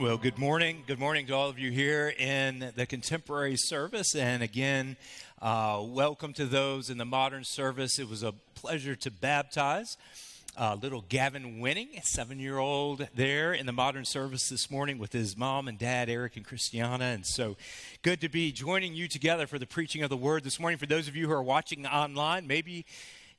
Well, good morning. Good morning to all of you here in the contemporary service. And again, uh, welcome to those in the modern service. It was a pleasure to baptize uh, little Gavin Winning, seven year old, there in the modern service this morning with his mom and dad, Eric and Christiana. And so good to be joining you together for the preaching of the word this morning. For those of you who are watching online, maybe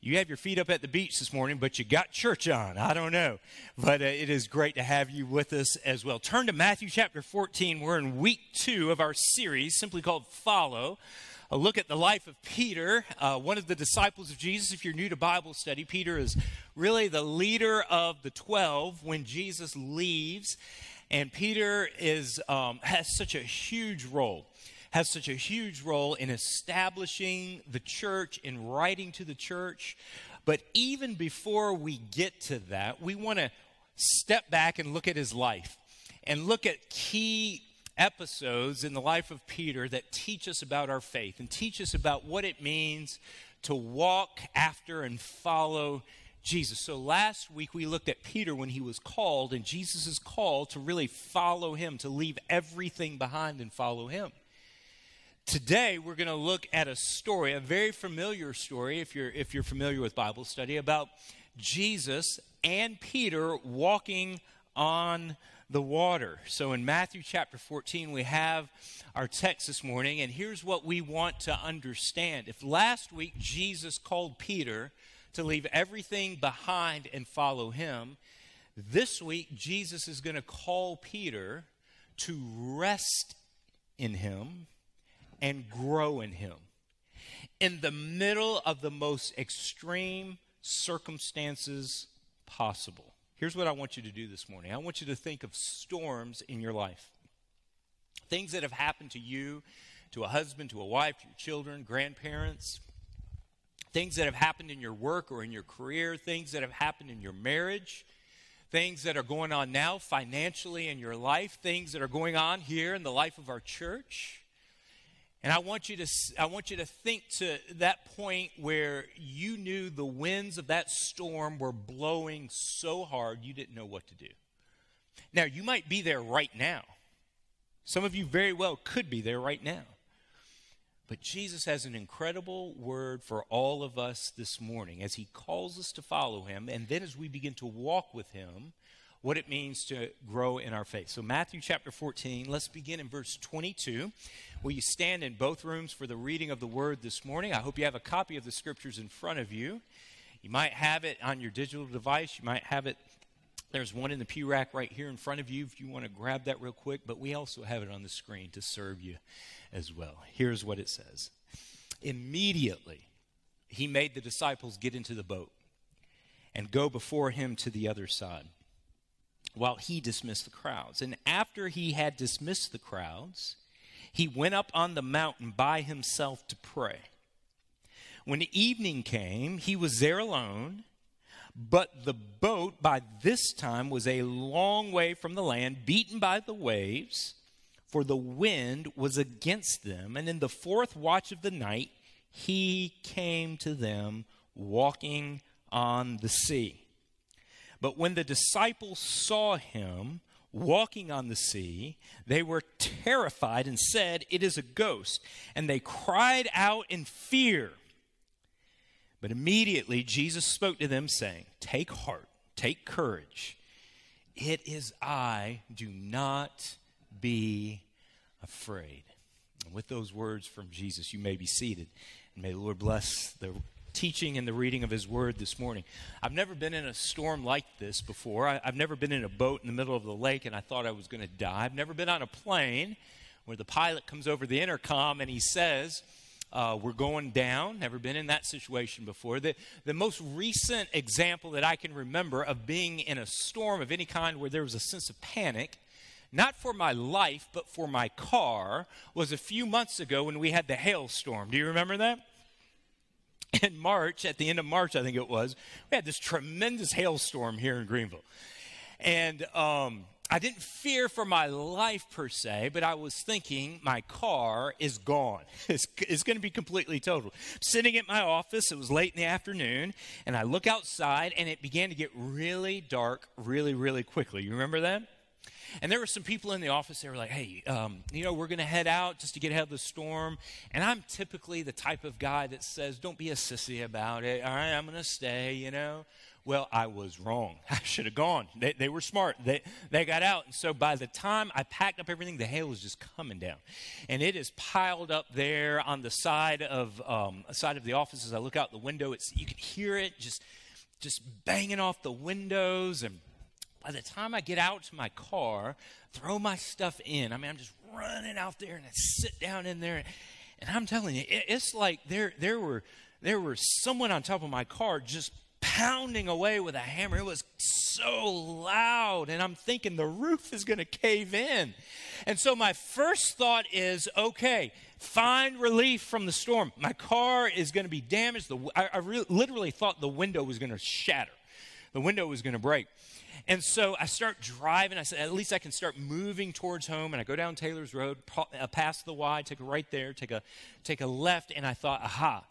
you have your feet up at the beach this morning, but you got church on. I don't know. But uh, it is great to have you with us as well. Turn to Matthew chapter 14. We're in week two of our series, simply called Follow. A look at the life of Peter, uh, one of the disciples of Jesus. If you're new to Bible study, Peter is really the leader of the 12 when Jesus leaves. And Peter is, um, has such a huge role has such a huge role in establishing the church, in writing to the church. But even before we get to that, we want to step back and look at his life and look at key episodes in the life of Peter that teach us about our faith and teach us about what it means to walk after and follow Jesus. So last week we looked at Peter when he was called and Jesus' call to really follow him, to leave everything behind and follow him. Today we're going to look at a story, a very familiar story if you're if you're familiar with Bible study about Jesus and Peter walking on the water. So in Matthew chapter 14 we have our text this morning and here's what we want to understand. If last week Jesus called Peter to leave everything behind and follow him, this week Jesus is going to call Peter to rest in him and grow in Him. In the middle of the most extreme circumstances possible. Here's what I want you to do this morning I want you to think of storms in your life. Things that have happened to you, to a husband, to a wife, to your children, grandparents, things that have happened in your work or in your career, things that have happened in your marriage, things that are going on now financially in your life, things that are going on here in the life of our church. And I want you to I want you to think to that point where you knew the winds of that storm were blowing so hard you didn't know what to do. Now, you might be there right now. Some of you very well could be there right now. But Jesus has an incredible word for all of us this morning as he calls us to follow him and then as we begin to walk with him what it means to grow in our faith. So, Matthew chapter 14, let's begin in verse 22. Will you stand in both rooms for the reading of the word this morning? I hope you have a copy of the scriptures in front of you. You might have it on your digital device, you might have it. There's one in the pew rack right here in front of you if you want to grab that real quick, but we also have it on the screen to serve you as well. Here's what it says Immediately, he made the disciples get into the boat and go before him to the other side while he dismissed the crowds. And after he had dismissed the crowds, he went up on the mountain by himself to pray. When evening came, he was there alone, but the boat by this time was a long way from the land, beaten by the waves, for the wind was against them. And in the fourth watch of the night, he came to them walking on the sea. But when the disciples saw him walking on the sea, they were terrified and said, It is a ghost. And they cried out in fear. But immediately Jesus spoke to them, saying, Take heart, take courage. It is I, do not be afraid. And with those words from Jesus, you may be seated. And may the Lord bless the teaching and the reading of His Word this morning. I've never been in a storm like this before. I, have never been in a boat in the middle of the lake and I thought I was going to die. I've never been on a plane where the pilot comes over the intercom and he says, uh, we're going down. Never been in that situation before. The, the most recent example that I can remember of being in a storm of any kind where there was a sense of panic not for my life, but for my car, was a few months ago when we had the hailstorm. Do you remember that? in March, at the end of March, I think it was, we had this tremendous hailstorm here in Greenville. And um, I didn't fear for my life per se, but I was thinking my car is gone. It's, it's going to be completely total. Sitting at my office, it was late in the afternoon, and I look outside, and it began to get really dark really, really quickly. You remember that? And there were some people in the office, they were like, hey, um, you know, we're going to head out just to get ahead of the storm. And I'm typically the type of guy that says, don't be a sissy about it. All right, I'm going to stay, you know. Well, I was wrong. I should have gone. They, they were smart. They, they got out. And so by the time I packed up everything, the hail was just coming down. And it is piled up there on the side of, um, side of the office as I look out the window. It's, you can hear it just, just banging off the windows. And by the time I get out to my car, throw my stuff in, I mean, I'm just running out there and I sit down in there. And I'm telling you, it, it's like there, there were, there was someone on top of my car just pounding away with a hammer. It was so loud. And I'm thinking the roof is going to cave in. And so my first thought is okay, find relief from the storm. My car is going to be damaged. The, I, I re- literally thought the window was going to shatter, the window was going to break. And so I start driving. I said, at least I can start moving towards home. And I go down Taylor's Road, uh, past the Y, take a right there, take a, take a left. And I thought, aha,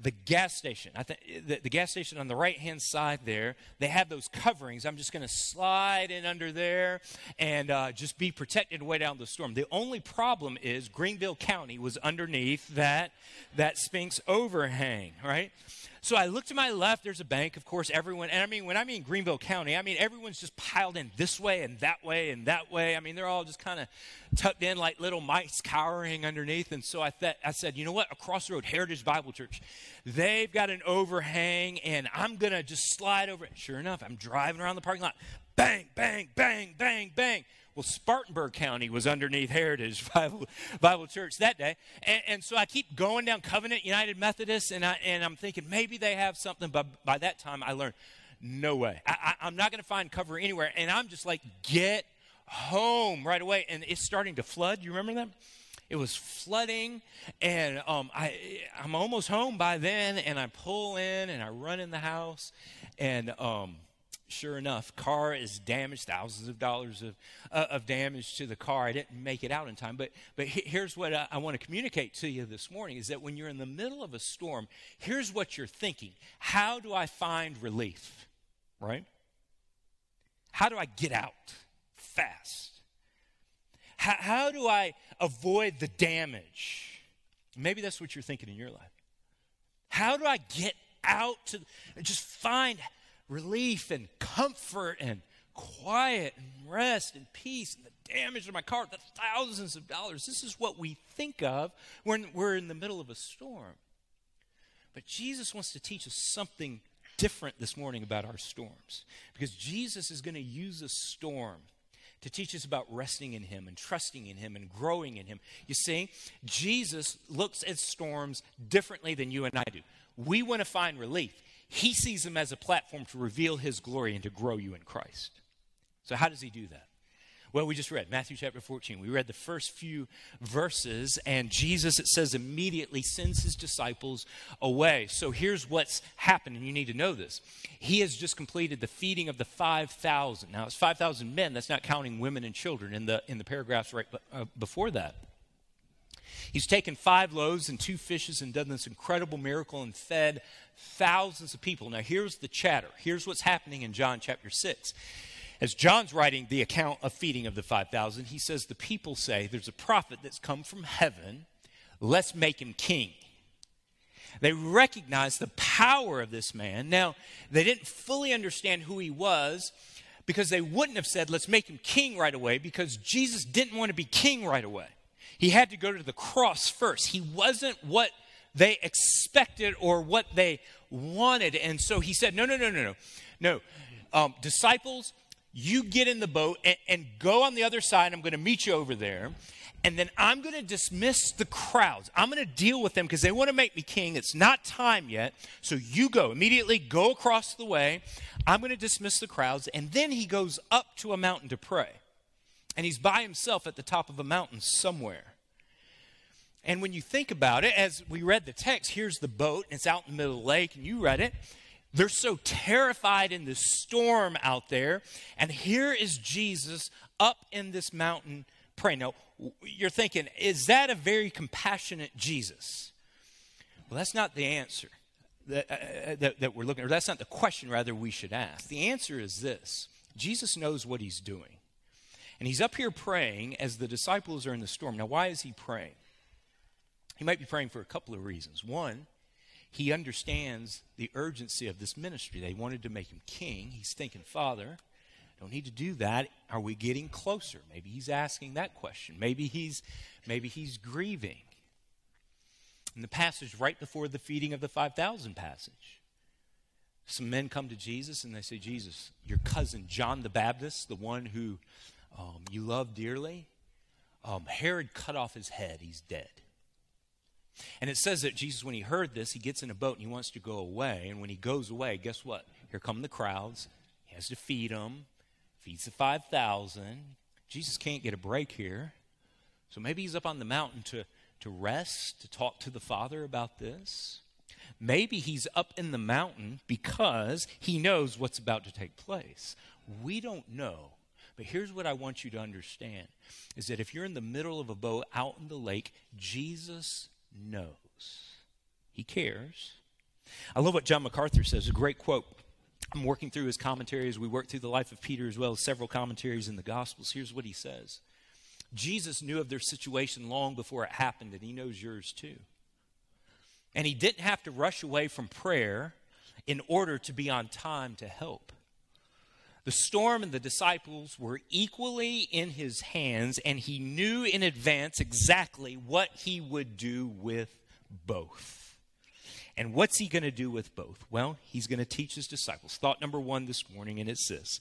the gas station. I think the, the gas station on the right hand side there, they have those coverings. I'm just going to slide in under there and uh, just be protected way down the storm. The only problem is Greenville County was underneath that that Spinx overhang, right? So I look to my left, there's a bank, of course, everyone, and I mean, when I mean Greenville County, I mean, everyone's just piled in this way and that way and that way. I mean, they're all just kind of tucked in like little mice cowering underneath. And so I, th- I said, you know what? Across the road, Heritage Bible Church, they've got an overhang, and I'm going to just slide over it. Sure enough, I'm driving around the parking lot. Bang, bang, bang, bang, bang. Well, Spartanburg County was underneath Heritage Bible, Bible Church that day. And, and, so I keep going down Covenant United Methodist, and, I, and I'm thinking maybe they have something. But by that time, I learned no way. I, I, I'm not going to find cover anywhere. And I'm just like, get home right away. And it's starting to flood. You remember that? It was flooding, and um, I, I'm almost home by then, and I pull in and I run in the house, and um, sure enough, car is damaged, thousands of dollars of, uh, of damage to the car. I didn't make it out in time. But, but here's what I, I want to communicate to you this morning is that when you're in the middle of a storm, here's what you're thinking. How do I find relief? Right? How do I get out fast? How, how do I avoid the damage? Maybe that's what you're thinking in your life. How do I get out to just find relief and comfort and quiet and rest and peace and the damage to my car, the thousands of dollars. This is what we think of when we're in the middle of a storm. But Jesus wants to teach us something different this morning about our storms because Jesus is going to use a storm to teach us about resting in Him and trusting in Him and growing in Him. You see, Jesus looks at storms differently than you and I do. We want to find relief. He sees them as a platform to reveal his glory and to grow you in Christ. So, how does he do that? Well, we just read Matthew chapter 14. We read the first few verses, and Jesus, it says, immediately sends his disciples away. So here's what's happened, and you need to know this. He has just completed the feeding of the 5,000. Now, it's 5,000 men. That's not counting women and children in the, in the paragraphs right uh, before that. He's taken five loaves and two fishes and done this incredible miracle and fed thousands of people. Now, here's the chatter. Here's what's happening in John chapter 6. As John's writing the account of feeding of the 5,000, he says, The people say, There's a prophet that's come from heaven. Let's make him king. They recognize the power of this man. Now, they didn't fully understand who he was because they wouldn't have said, Let's make him king right away because Jesus didn't want to be king right away. He had to go to the cross first. He wasn't what they expected or what they wanted. And so he said, No, no, no, no, no. No. Um, disciples, you get in the boat and, and go on the other side. I'm going to meet you over there. And then I'm going to dismiss the crowds. I'm going to deal with them because they want to make me king. It's not time yet. So you go immediately, go across the way. I'm going to dismiss the crowds. And then he goes up to a mountain to pray. And he's by himself at the top of a mountain somewhere. And when you think about it, as we read the text, here's the boat, and it's out in the middle of the lake, and you read it. They're so terrified in the storm out there. And here is Jesus up in this mountain praying. Now, you're thinking, is that a very compassionate Jesus? Well, that's not the answer that, uh, that, that we're looking or that's not the question, rather, we should ask. The answer is this Jesus knows what he's doing. And he's up here praying as the disciples are in the storm. Now, why is he praying? He might be praying for a couple of reasons. One, he understands the urgency of this ministry. They wanted to make him king. He's thinking, Father, don't need to do that. Are we getting closer? Maybe he's asking that question. Maybe he's maybe he's grieving. In the passage right before the feeding of the 5,000 passage, some men come to Jesus and they say, Jesus, your cousin John the Baptist, the one who um, you love dearly, um, Herod cut off his head. He's dead. And it says that Jesus, when he heard this, he gets in a boat and he wants to go away. And when he goes away, guess what? Here come the crowds. He has to feed them, feeds the 5,000. Jesus can't get a break here. So maybe he's up on the mountain to, to rest, to talk to the Father about this. Maybe he's up in the mountain because he knows what's about to take place. We don't know. But here's what I want you to understand is that if you're in the middle of a boat out in the lake, Jesus knows. He cares. I love what John MacArthur says, a great quote. I'm working through his commentaries. We work through the life of Peter as well as several commentaries in the Gospels. Here's what he says Jesus knew of their situation long before it happened, and he knows yours too. And he didn't have to rush away from prayer in order to be on time to help. The storm and the disciples were equally in his hands, and he knew in advance exactly what he would do with both. And what's he going to do with both? Well, he's going to teach his disciples. Thought number one this morning, and it's this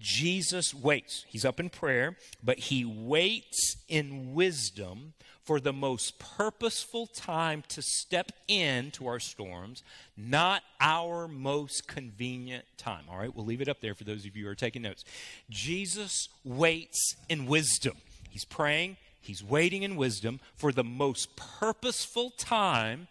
Jesus waits. He's up in prayer, but he waits in wisdom for the most purposeful time to step into our storms, not our most convenient time. All right, we'll leave it up there for those of you who are taking notes. Jesus waits in wisdom. He's praying, he's waiting in wisdom for the most purposeful time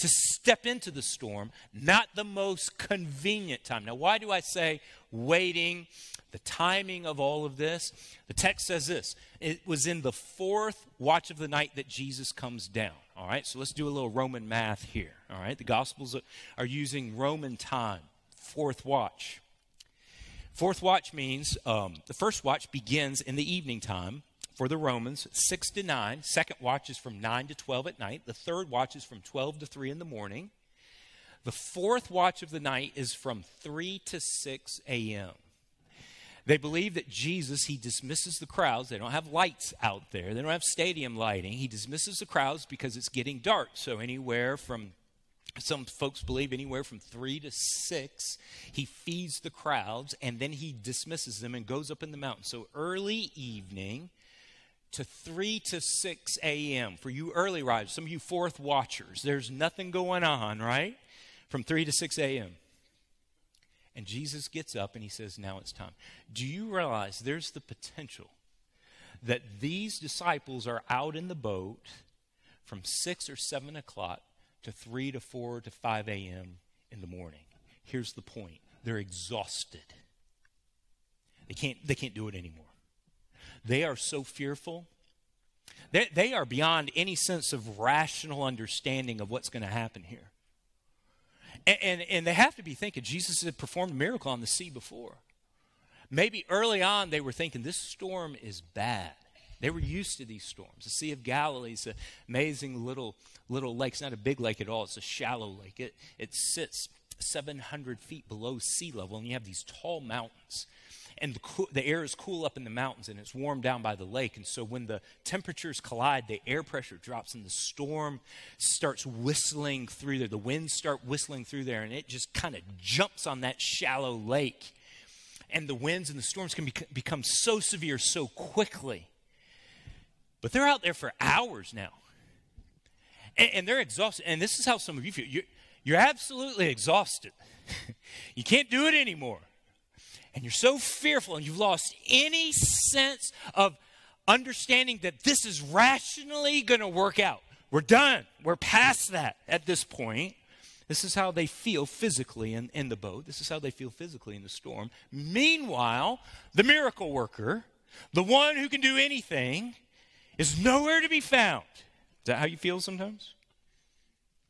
to step into the storm, not the most convenient time. Now, why do I say waiting? The timing of all of this. The text says this it was in the fourth watch of the night that Jesus comes down. All right, so let's do a little Roman math here. All right, the Gospels are using Roman time, fourth watch. Fourth watch means um, the first watch begins in the evening time for the Romans, 6 to 9. Second watch is from 9 to 12 at night. The third watch is from 12 to 3 in the morning. The fourth watch of the night is from 3 to 6 a.m. They believe that Jesus, he dismisses the crowds. They don't have lights out there, they don't have stadium lighting. He dismisses the crowds because it's getting dark. So, anywhere from some folks believe anywhere from three to six, he feeds the crowds and then he dismisses them and goes up in the mountain. So, early evening to 3 to 6 a.m. for you early risers, some of you fourth watchers, there's nothing going on, right? From 3 to 6 a.m. And Jesus gets up and he says, Now it's time. Do you realize there's the potential that these disciples are out in the boat from 6 or 7 o'clock to 3 to 4 to 5 a.m. in the morning? Here's the point they're exhausted. They can't, they can't do it anymore. They are so fearful. They, they are beyond any sense of rational understanding of what's going to happen here. And, and, and they have to be thinking Jesus had performed a miracle on the sea before. Maybe early on they were thinking this storm is bad. They were used to these storms. The Sea of Galilee is an amazing little little lake. It's not a big lake at all. It's a shallow lake. It it sits 700 feet below sea level, and you have these tall mountains and the, the, air is cool up in the mountains and it's warm down by the lake. And so when the temperatures collide, the air pressure drops and the storm starts whistling through there. The winds start whistling through there and it just kind of jumps on that shallow lake. And the winds and the storms can become so severe so quickly. But they're out there for hours now. And, and they're exhausted. And this is how some of you feel. You're, you're absolutely exhausted. you can't do it anymore and you're so fearful and you've lost any sense of understanding that this is rationally going to work out. We're done. We're past that at this point. This is how they feel physically in, in the boat. This is how they feel physically in the storm. Meanwhile, the miracle worker, the one who can do anything, is nowhere to be found. Is that how you feel sometimes?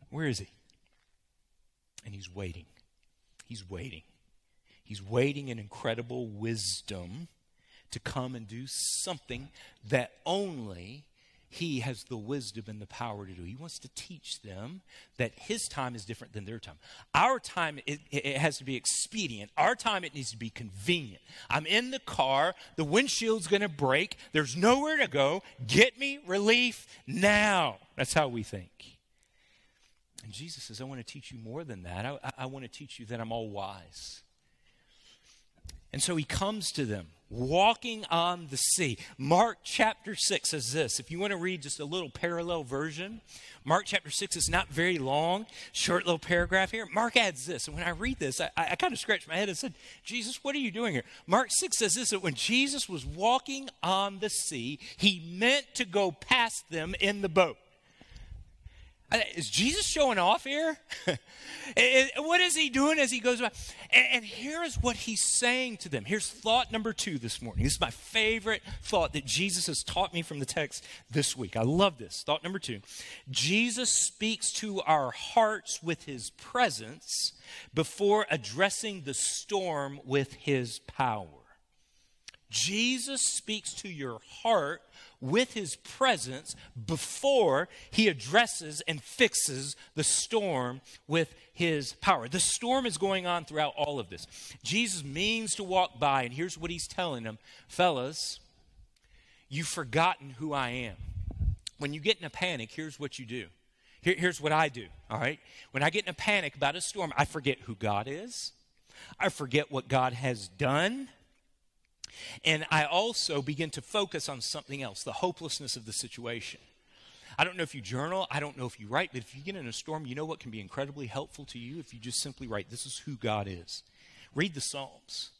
Where is he? And he's waiting. He's waiting. He's waiting in incredible wisdom to come and do something that only he has the wisdom and the power to do. He wants to teach them that his time is different than their time. Our time, it, it, has to be expedient. Our time, it needs to be convenient. I'm in the car, the windshield's going to break, there's nowhere to go. Get me relief now. That's how we think. And Jesus says, I want to teach you more than that. I, I want to teach you that I'm all wise. And so he comes to them walking on the sea. Mark chapter 6 says this. If you want to read just a little parallel version, Mark chapter 6 is not very long, short little paragraph here. Mark adds this. And when I read this, I, I kind of scratched my head and said, Jesus, what are you doing here? Mark 6 says this that when Jesus was walking on the sea, he meant to go past them in the boat. Is Jesus showing off here? what is he doing as he goes by? And, here's what he's saying to them. Here's thought number two this morning. This is my favorite thought that Jesus has taught me from the text this week. I love this. Thought number two Jesus speaks to our hearts with his presence before addressing the storm with his power. Jesus speaks to your heart with his presence before he addresses and fixes the storm with his power. The storm is going on throughout all of this. Jesus means to walk by, and here's what he's telling them Fellas, you've forgotten who I am. When you get in a panic, here's what you do. Here, here's what I do, all right? When I get in a panic about a storm, I forget who God is, I forget what God has done. And I also begin to focus on something else the hopelessness of the situation. I don't know if you journal, I don't know if you write, but if you get in a storm, you know what can be incredibly helpful to you if you just simply write, This is who God is. Read the Psalms.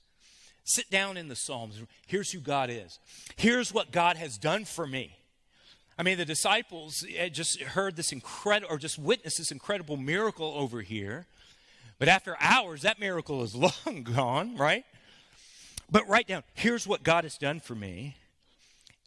Sit down in the Psalms. Here's who God is. Here's what God has done for me. I mean, the disciples eh, just heard this incredible, or just witnessed this incredible miracle over here. But after hours, that miracle is long gone, right? But write down, here's what God has done for me.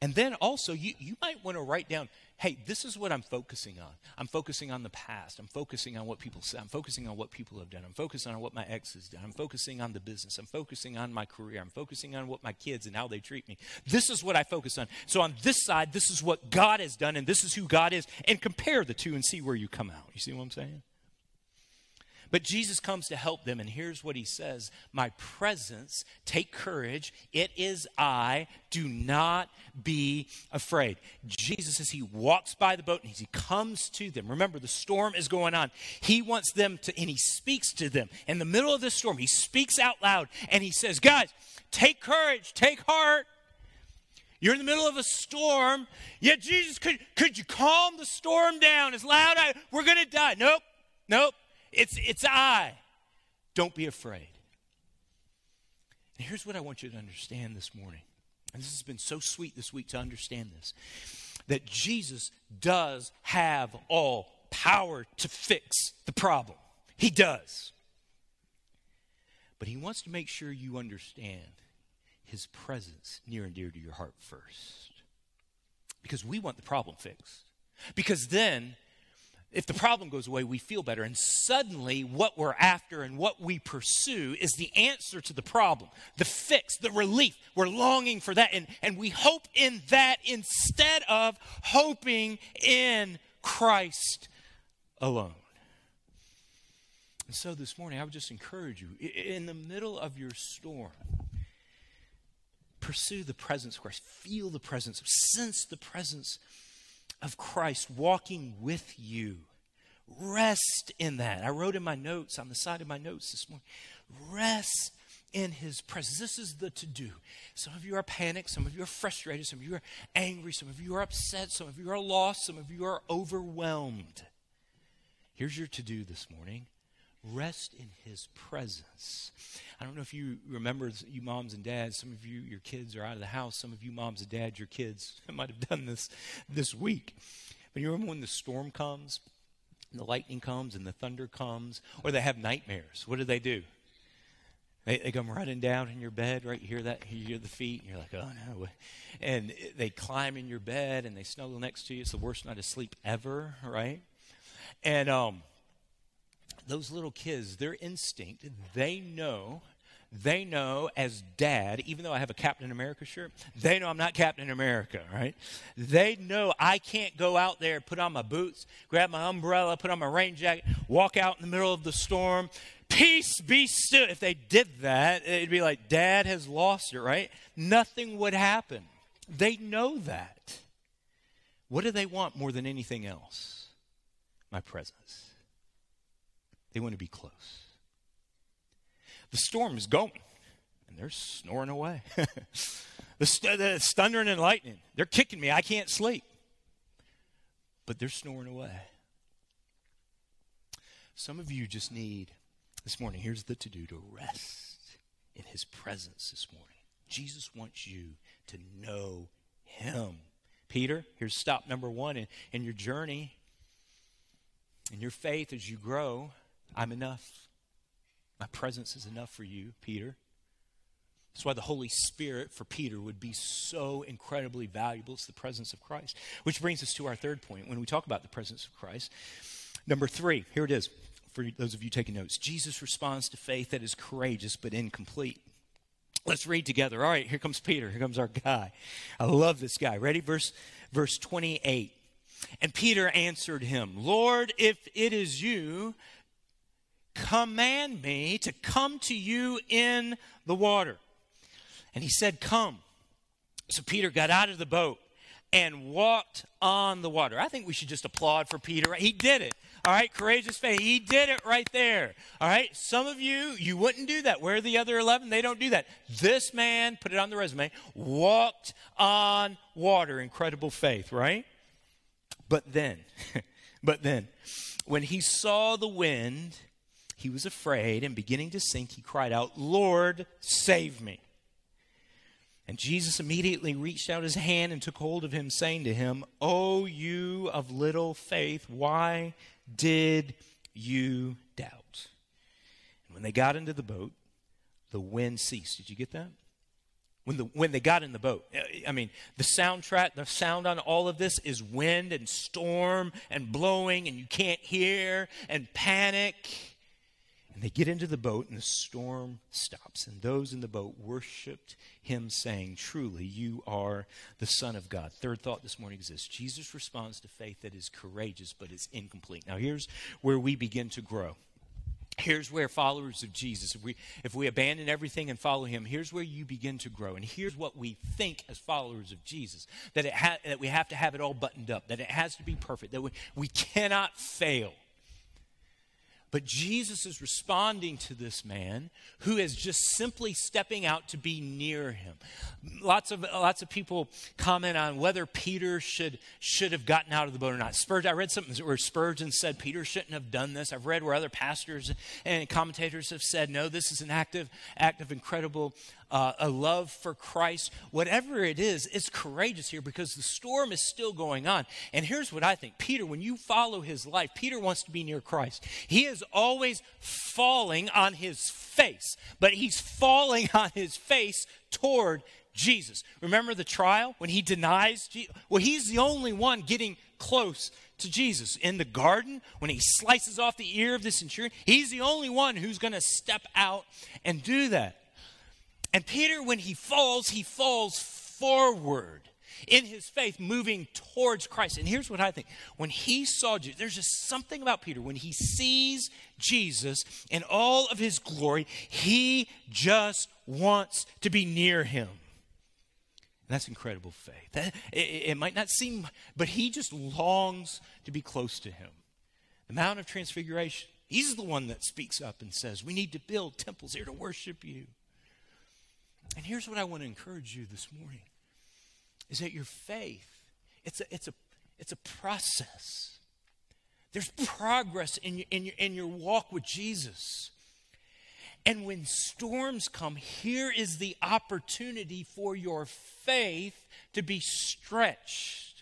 And then also, you, you might want to write down, hey, this is what I'm focusing on. I'm focusing on the past. I'm focusing on what people say. I'm focusing on what people have done. I'm focusing on what my ex has done. I'm focusing on the business. I'm focusing on my career. I'm focusing on what my kids and how they treat me. This is what I focus on. So on this side, this is what God has done, and this is who God is. And compare the two and see where you come out. You see what I'm saying? But Jesus comes to help them, and here's what he says My presence, take courage. It is I. Do not be afraid. Jesus, as he walks by the boat and he comes to them, remember the storm is going on. He wants them to, and he speaks to them. In the middle of the storm, he speaks out loud and he says, Guys, take courage, take heart. You're in the middle of a storm. Yet, Jesus, could, could you calm the storm down as loud? I, we're going to die. Nope, nope. It's, it's I. Don't be afraid. And here's what I want you to understand this morning. And this has been so sweet this week to understand this that Jesus does have all power to fix the problem. He does. But he wants to make sure you understand his presence near and dear to your heart first. Because we want the problem fixed. Because then if the problem goes away, we feel better. And suddenly, what we're after and what we pursue is the answer to the problem, the fix, the relief. We're longing for that. And, and we hope in that instead of hoping in Christ alone. And so this morning, I would just encourage you in the middle of your storm, pursue the presence of Christ, feel the presence, sense the presence of Christ walking with you. Rest in that. I wrote in my notes, on the side of my notes this morning, rest in his presence. This is the to do. Some of you are panicked, some of you are frustrated, some of you are angry, some of you are upset, some of you are lost, some of you are overwhelmed. Here's your to do this morning rest in his presence. I don't know if you remember, you moms and dads, some of you, your kids are out of the house. Some of you moms and dads, your kids might have done this this week. But you remember when the storm comes, and the lightning comes, and the thunder comes, or they have nightmares. What do they do? They, they come running down in your bed, right? You hear that? You hear the feet, and you're like, oh no. And they climb in your bed and they snuggle next to you. It's the worst night of sleep ever, right? And um, those little kids, their instinct, they know they know as dad, even though I have a Captain America shirt, they know I'm not Captain America, right? They know I can't go out there, put on my boots, grab my umbrella, put on my rain jacket, walk out in the middle of the storm. Peace be still. If they did that, it'd be like, Dad has lost it, right? Nothing would happen. They know that. What do they want more than anything else? My presence. They want to be close. The storm is going, and they're snoring away. the, st- the thundering and lightning, they're kicking me. I can't sleep. But they're snoring away. Some of you just need, this morning, here's the to do to rest in his presence this morning. Jesus wants you to know him. Peter, here's stop number one in, in your journey, in your faith as you grow. I'm enough. My presence is enough for you, Peter. That's why the Holy Spirit for Peter would be so incredibly valuable. It's the presence of Christ. Which brings us to our third point when we talk about the presence of Christ. Number three, here it is for those of you taking notes. Jesus responds to faith that is courageous but incomplete. Let's read together. All right, here comes Peter. Here comes our guy. I love this guy. Ready? Verse, verse 28. And Peter answered him, Lord, if it is you, command me to come to you in the water. And he said, Come. So Peter got out of the boat and walked on the water. I think we should just applaud for Peter. He did it. All right, courageous faith. He did it right there. All right, some of you, you wouldn't do that. Where are the other 11? They don't do that. This man, put it on the resume, walked on water. Incredible faith, right? But then, but then, when he saw the wind, he was afraid, and beginning to sink, he cried out, Lord, save me. And Jesus immediately reached out his hand and took hold of him, saying to him, O you of little faith, why did you doubt? And when they got into the boat, the wind ceased. Did you get that? When, the, when they got in the boat. I mean, the soundtrack, the sound on all of this is wind and storm and blowing, and you can't hear, and panic. And they get into the boat, and the storm stops. And those in the boat worshiped him, saying, Truly, you are the Son of God. Third thought this morning is this Jesus responds to faith that is courageous, but is incomplete. Now, here's where we begin to grow. Here's where followers of Jesus, if we, if we abandon everything and follow him, here's where you begin to grow. And here's what we think as followers of Jesus that, it ha- that we have to have it all buttoned up, that it has to be perfect, that we, we cannot fail. But Jesus is responding to this man who is just simply stepping out to be near him. Lots of lots of people comment on whether Peter should should have gotten out of the boat or not. Spurgeon, I read something where Spurgeon said Peter shouldn't have done this. I've read where other pastors and commentators have said no, this is an active act of incredible uh, a love for Christ, whatever it is, it's courageous here because the storm is still going on. And here's what I think Peter, when you follow his life, Peter wants to be near Christ. He is always falling on his face, but he's falling on his face toward Jesus. Remember the trial when he denies Jesus? Well, he's the only one getting close to Jesus. In the garden, when he slices off the ear of the centurion, he's the only one who's going to step out and do that. And Peter, when he falls, he falls forward in his faith, moving towards Christ. And here's what I think when he saw Jesus, there's just something about Peter. When he sees Jesus in all of his glory, he just wants to be near him. And that's incredible faith. That, it, it might not seem, but he just longs to be close to him. The Mount of Transfiguration, he's the one that speaks up and says, We need to build temples here to worship you. And here's what I want to encourage you this morning is that your faith, it's a, it's a, it's a process. There's progress in your, in, your, in your walk with Jesus. And when storms come, here is the opportunity for your faith to be stretched.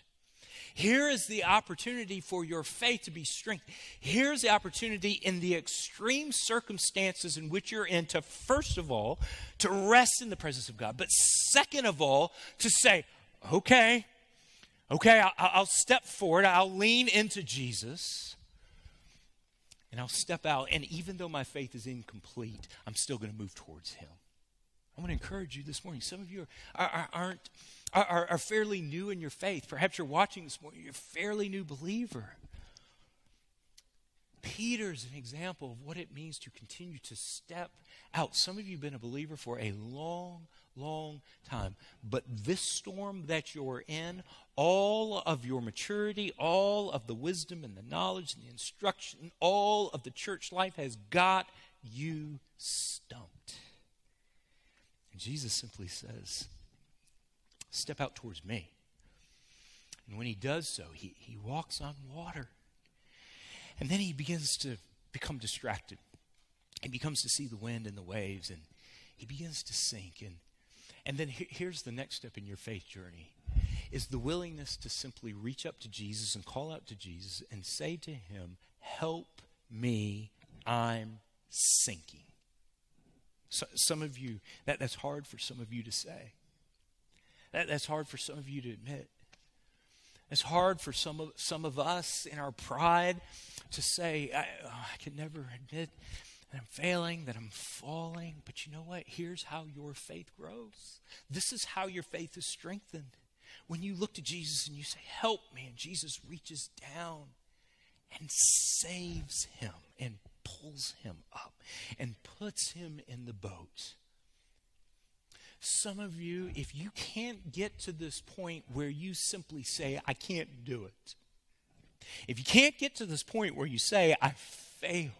Here is the opportunity for your faith to be strengthened. Here's the opportunity in the extreme circumstances in which you're in to, first of all, to rest in the presence of God. But second of all, to say, okay, okay, I'll, step forward, I'll lean into Jesus, and I'll step out. And even though my faith is incomplete, I'm still going to move towards Him. I want to encourage you this morning. Some of you are, are, aren't are, are fairly new in your faith. Perhaps you're watching this morning. You're a fairly new believer. Peter's an example of what it means to continue to step out. Some of you have been a believer for a long, long time. But this storm that you're in, all of your maturity, all of the wisdom and the knowledge and the instruction, all of the church life has got you stumped. And Jesus simply says, Step out towards me. And when he does so, he, he walks on water. And then he begins to become distracted. He becomes to see the wind and the waves, and he begins to sink. And, and then he, here's the next step in your faith journey is the willingness to simply reach up to Jesus and call out to Jesus and say to him, Help me, I'm sinking. So, some of you, that, that's hard for some of you to say. That, that's hard for some of you to admit. It's hard for some of, some of us in our pride to say, I, oh, I can never admit that I'm failing, that I'm falling. But you know what? Here's how your faith grows. This is how your faith is strengthened. When you look to Jesus and you say, Help me, and Jesus reaches down and saves him and pulls him up and puts him in the boat. Some of you, if you can't get to this point where you simply say, I can't do it, if you can't get to this point where you say, I failed,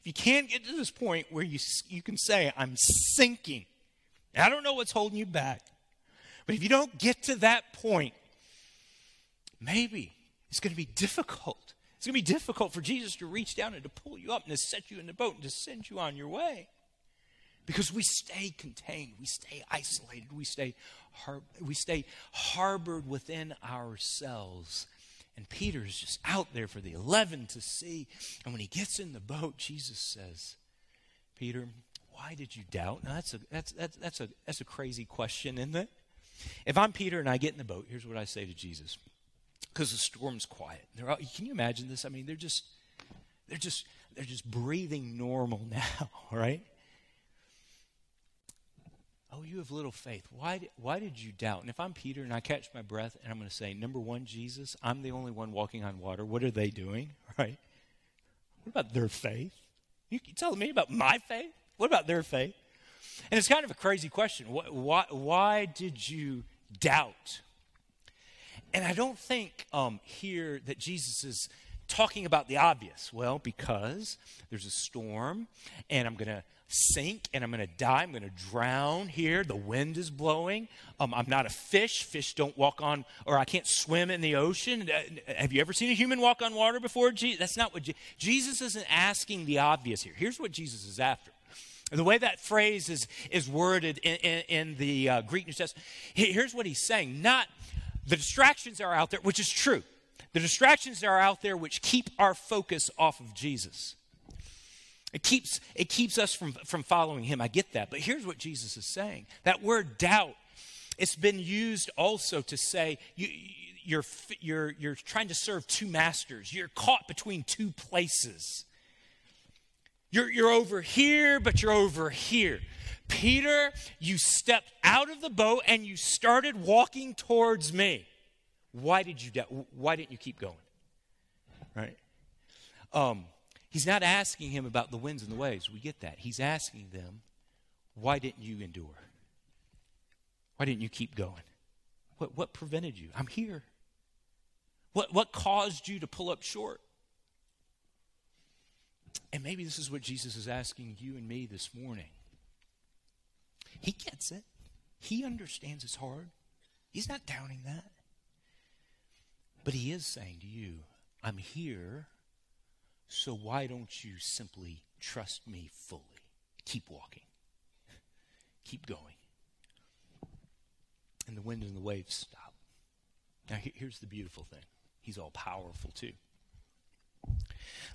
if you can't get to this point where you, you can say, I'm sinking, I don't know what's holding you back, but if you don't get to that point, maybe it's going to be difficult. It's going to be difficult for Jesus to reach down and to pull you up and to set you in the boat and to send you on your way. Because we stay contained, we stay isolated, we stay, har- we stay harbored within ourselves. And Peter is just out there for the 11 to see. And when he gets in the boat, Jesus says, Peter, why did you doubt? Now, that's a, that's, that's, that's, a, that's a crazy question, isn't it? If I'm Peter and I get in the boat, here's what I say to Jesus. Because the storm's quiet. All, can you imagine this? I mean, they're just, they're just, they're just breathing normal now, right? Oh, you have little faith. Why, why did you doubt? And if I'm Peter and I catch my breath and I'm going to say, number one, Jesus, I'm the only one walking on water. What are they doing? Right? What about their faith? You telling me about my faith? What about their faith? And it's kind of a crazy question. Why, why did you doubt? And I don't think um, here that Jesus is talking about the obvious. Well, because there's a storm and I'm going to sink and I'm going to die. I'm going to drown here. The wind is blowing. Um, I'm not a fish. Fish don't walk on, or I can't swim in the ocean. Uh, have you ever seen a human walk on water before? That's not what Je- Jesus isn't asking the obvious here. Here's what Jesus is after. The way that phrase is, is worded in, in, in the uh, Greek New Testament, here's what he's saying. Not the distractions are out there, which is true. The distractions are out there which keep our focus off of Jesus. It keeps, it keeps us from, from following him. I get that. But here's what Jesus is saying that word doubt, it's been used also to say you, you're, you're, you're trying to serve two masters, you're caught between two places. You're, you're over here, but you're over here. Peter, you stepped out of the boat and you started walking towards me. Why did you doubt? Why didn't you keep going? Right? Um, He's not asking him about the winds and the waves. We get that. He's asking them, why didn't you endure? Why didn't you keep going? What, what prevented you? I'm here. What, what caused you to pull up short? And maybe this is what Jesus is asking you and me this morning. He gets it, He understands it's hard. He's not downing that. But He is saying to you, I'm here so why don't you simply trust me fully? Keep walking. Keep going. And the wind and the waves stop. Now, here's the beautiful thing He's all powerful, too.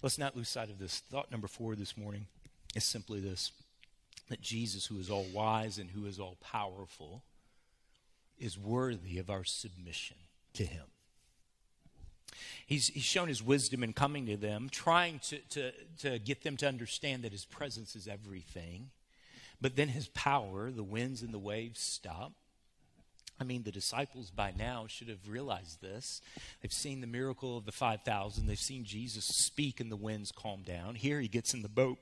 Let's not lose sight of this. Thought number four this morning is simply this that Jesus, who is all wise and who is all powerful, is worthy of our submission to Him. He's, he's shown his wisdom in coming to them, trying to, to, to get them to understand that his presence is everything. But then his power, the winds and the waves stop. I mean, the disciples by now should have realized this. They've seen the miracle of the 5,000. They've seen Jesus speak and the winds calm down. Here he gets in the boat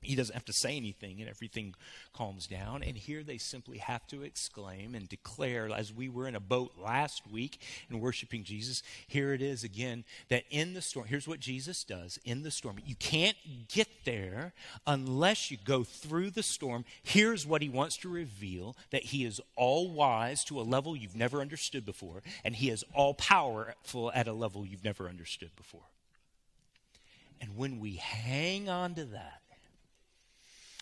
he doesn't have to say anything and everything calms down. And here they simply have to exclaim and declare, as we were in a boat last week and worshiping Jesus, here it is again that in the storm, here's what Jesus does in the storm. You can't get there unless you go through the storm. Here's what he wants to reveal that he is all wise to a level you've never understood before, and he is all powerful at a level you've never understood before. And when we hang on to that,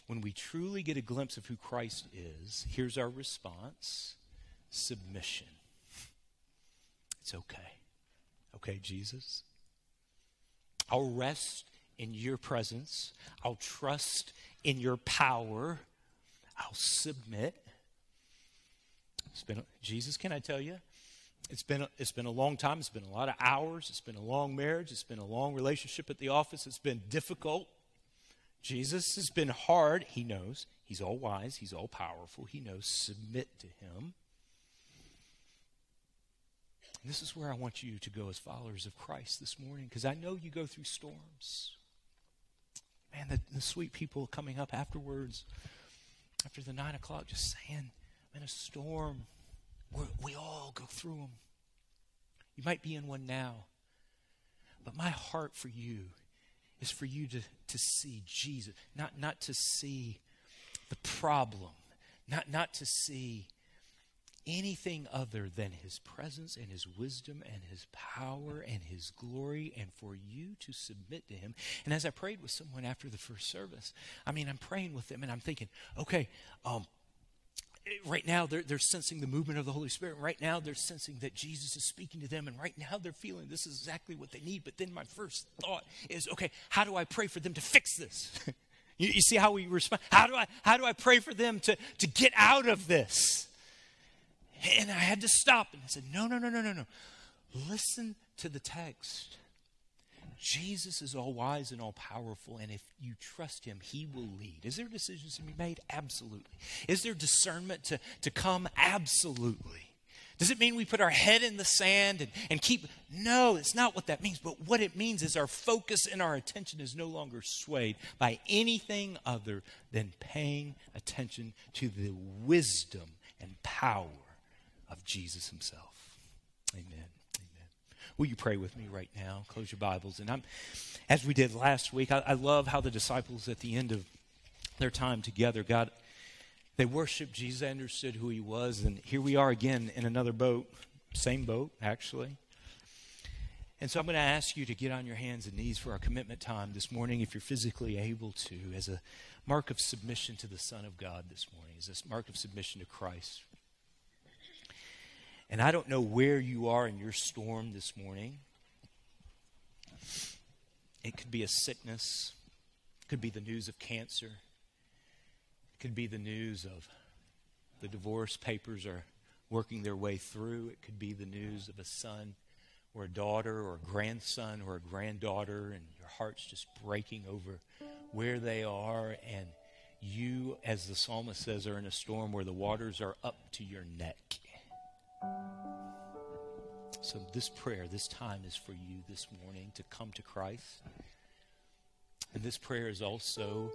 when we truly get a glimpse of who Christ is, here's our response submission. It's okay. Okay, Jesus? I'll rest in your presence. I'll trust in your power. I'll submit. Been, Jesus, can I tell you? It's been, it's been a long time. It's been a lot of hours. It's been a long marriage. It's been a long relationship at the office. It's been difficult. Jesus has been hard. He knows. He's all wise. He's all powerful. He knows. Submit to him. And this is where I want you to go as followers of Christ this morning because I know you go through storms. Man, the, the sweet people coming up afterwards, after the nine o'clock, just saying, I'm in a storm. We're, we all go through them. You might be in one now. But my heart for you is for you to, to see Jesus, not, not to see the problem, not, not to see anything other than his presence and his wisdom and his power and his glory and for you to submit to him. And as i prayed with someone after the first service i mean i'm praying with them and i'm thinking okay um, Eh, right now they're, they're sensing the movement of the Holy Spirit. Right now they're sensing that Jesus is speaking to them. And right now they're feeling this is exactly what they need. But then my first thought is, okay, how do I pray for them to fix this? you, you, see how we respond? How do I, how do I pray for them to, to get out of this? And I had to stop and I said, no, no, no, no, no, no. Listen to the text. Jesus is all wise and all powerful, and if you trust him, he will lead. Is there decisions to be made? Absolutely. Is there discernment to, to come? Absolutely. Does it mean we put our head in the sand and, and keep? No, it's not what that means. But what it means is our focus and our attention is no longer swayed by anything other than paying attention to the wisdom and power of Jesus himself. Amen. Will you pray with me right now? Close your Bibles. And I'm, as we did last week, I, I love how the disciples at the end of their time together got, they worshiped Jesus, they understood who he was. And here we are again in another boat, same boat, actually. And so I'm going to ask you to get on your hands and knees for our commitment time this morning, if you're physically able to, as a mark of submission to the Son of God this morning, as a mark of submission to Christ. And I don't know where you are in your storm this morning. It could be a sickness, it could be the news of cancer, it could be the news of the divorce papers are working their way through, it could be the news of a son or a daughter or a grandson or a granddaughter, and your heart's just breaking over where they are. And you, as the psalmist says, are in a storm where the waters are up to your neck. So, this prayer, this time is for you this morning to come to Christ. And this prayer is also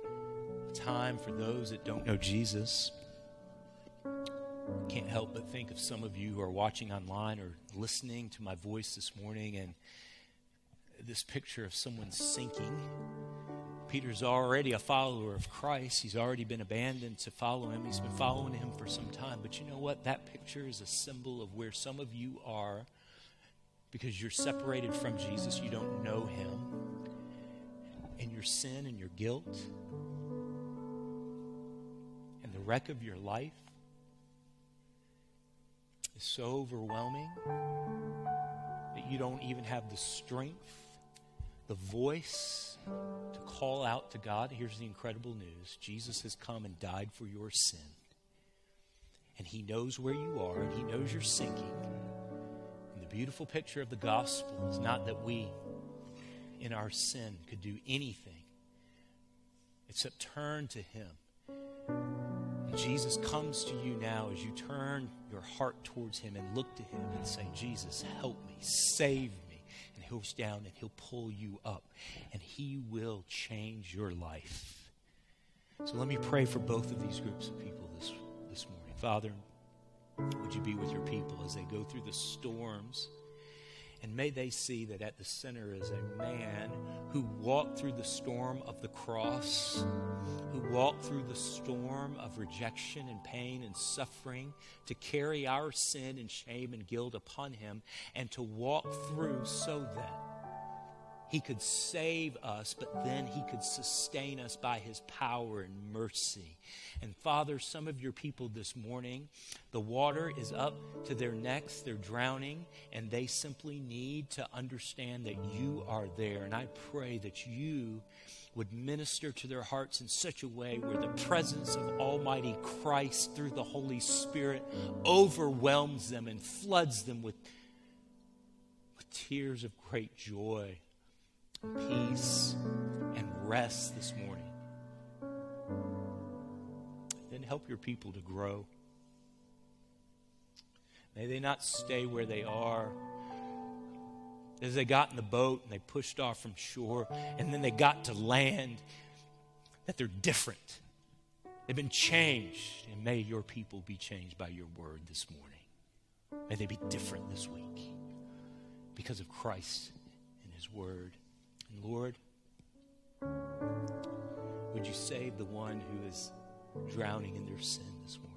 a time for those that don't know Jesus. Can't help but think of some of you who are watching online or listening to my voice this morning and this picture of someone sinking Peter's already a follower of Christ. He's already been abandoned to follow him. He's been following him for some time. But you know what? That picture is a symbol of where some of you are because you're separated from Jesus. You don't know him. And your sin and your guilt and the wreck of your life is so overwhelming that you don't even have the strength the voice to call out to God. Here's the incredible news Jesus has come and died for your sin. And He knows where you are, and He knows you're sinking. And the beautiful picture of the gospel is not that we, in our sin, could do anything except turn to Him And Jesus comes to you now as you turn your heart towards him and look to him and say, Jesus, help me, save me. He'll down and he'll pull you up and he will change your life. So let me pray for both of these groups of people this, this morning. Father, would you be with your people as they go through the storms? And may they see that at the center is a man who walked through the storm of the cross, who walked through the storm of rejection and pain and suffering to carry our sin and shame and guilt upon him and to walk through so that he could save us, but then He could sustain us by His power and mercy. And Father, some of your people this morning, the water is up to their necks, they're drowning, and they simply need to understand that you are there. And I pray that you would minister to their hearts in such a way where the presence of Almighty Christ through the Holy Spirit overwhelms them and floods them with, with tears of great joy peace and rest this morning. Then help your people to grow. May they not stay where they are. As they got in the boat and they pushed off from shore, and then they got to land, that they're different. They've been changed, and may your people be changed by your word this morning. May they be different this week because of Christ and his word. And Lord, would you save the one who is drowning in their sin this morning?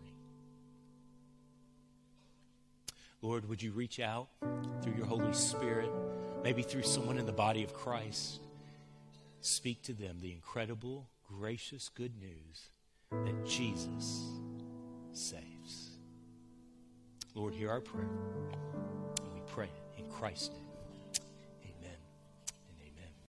Lord, would you reach out through your Holy Spirit, maybe through someone in the body of Christ, speak to them the incredible, gracious good news that Jesus saves. Lord, hear our prayer. And we pray it in Christ's name.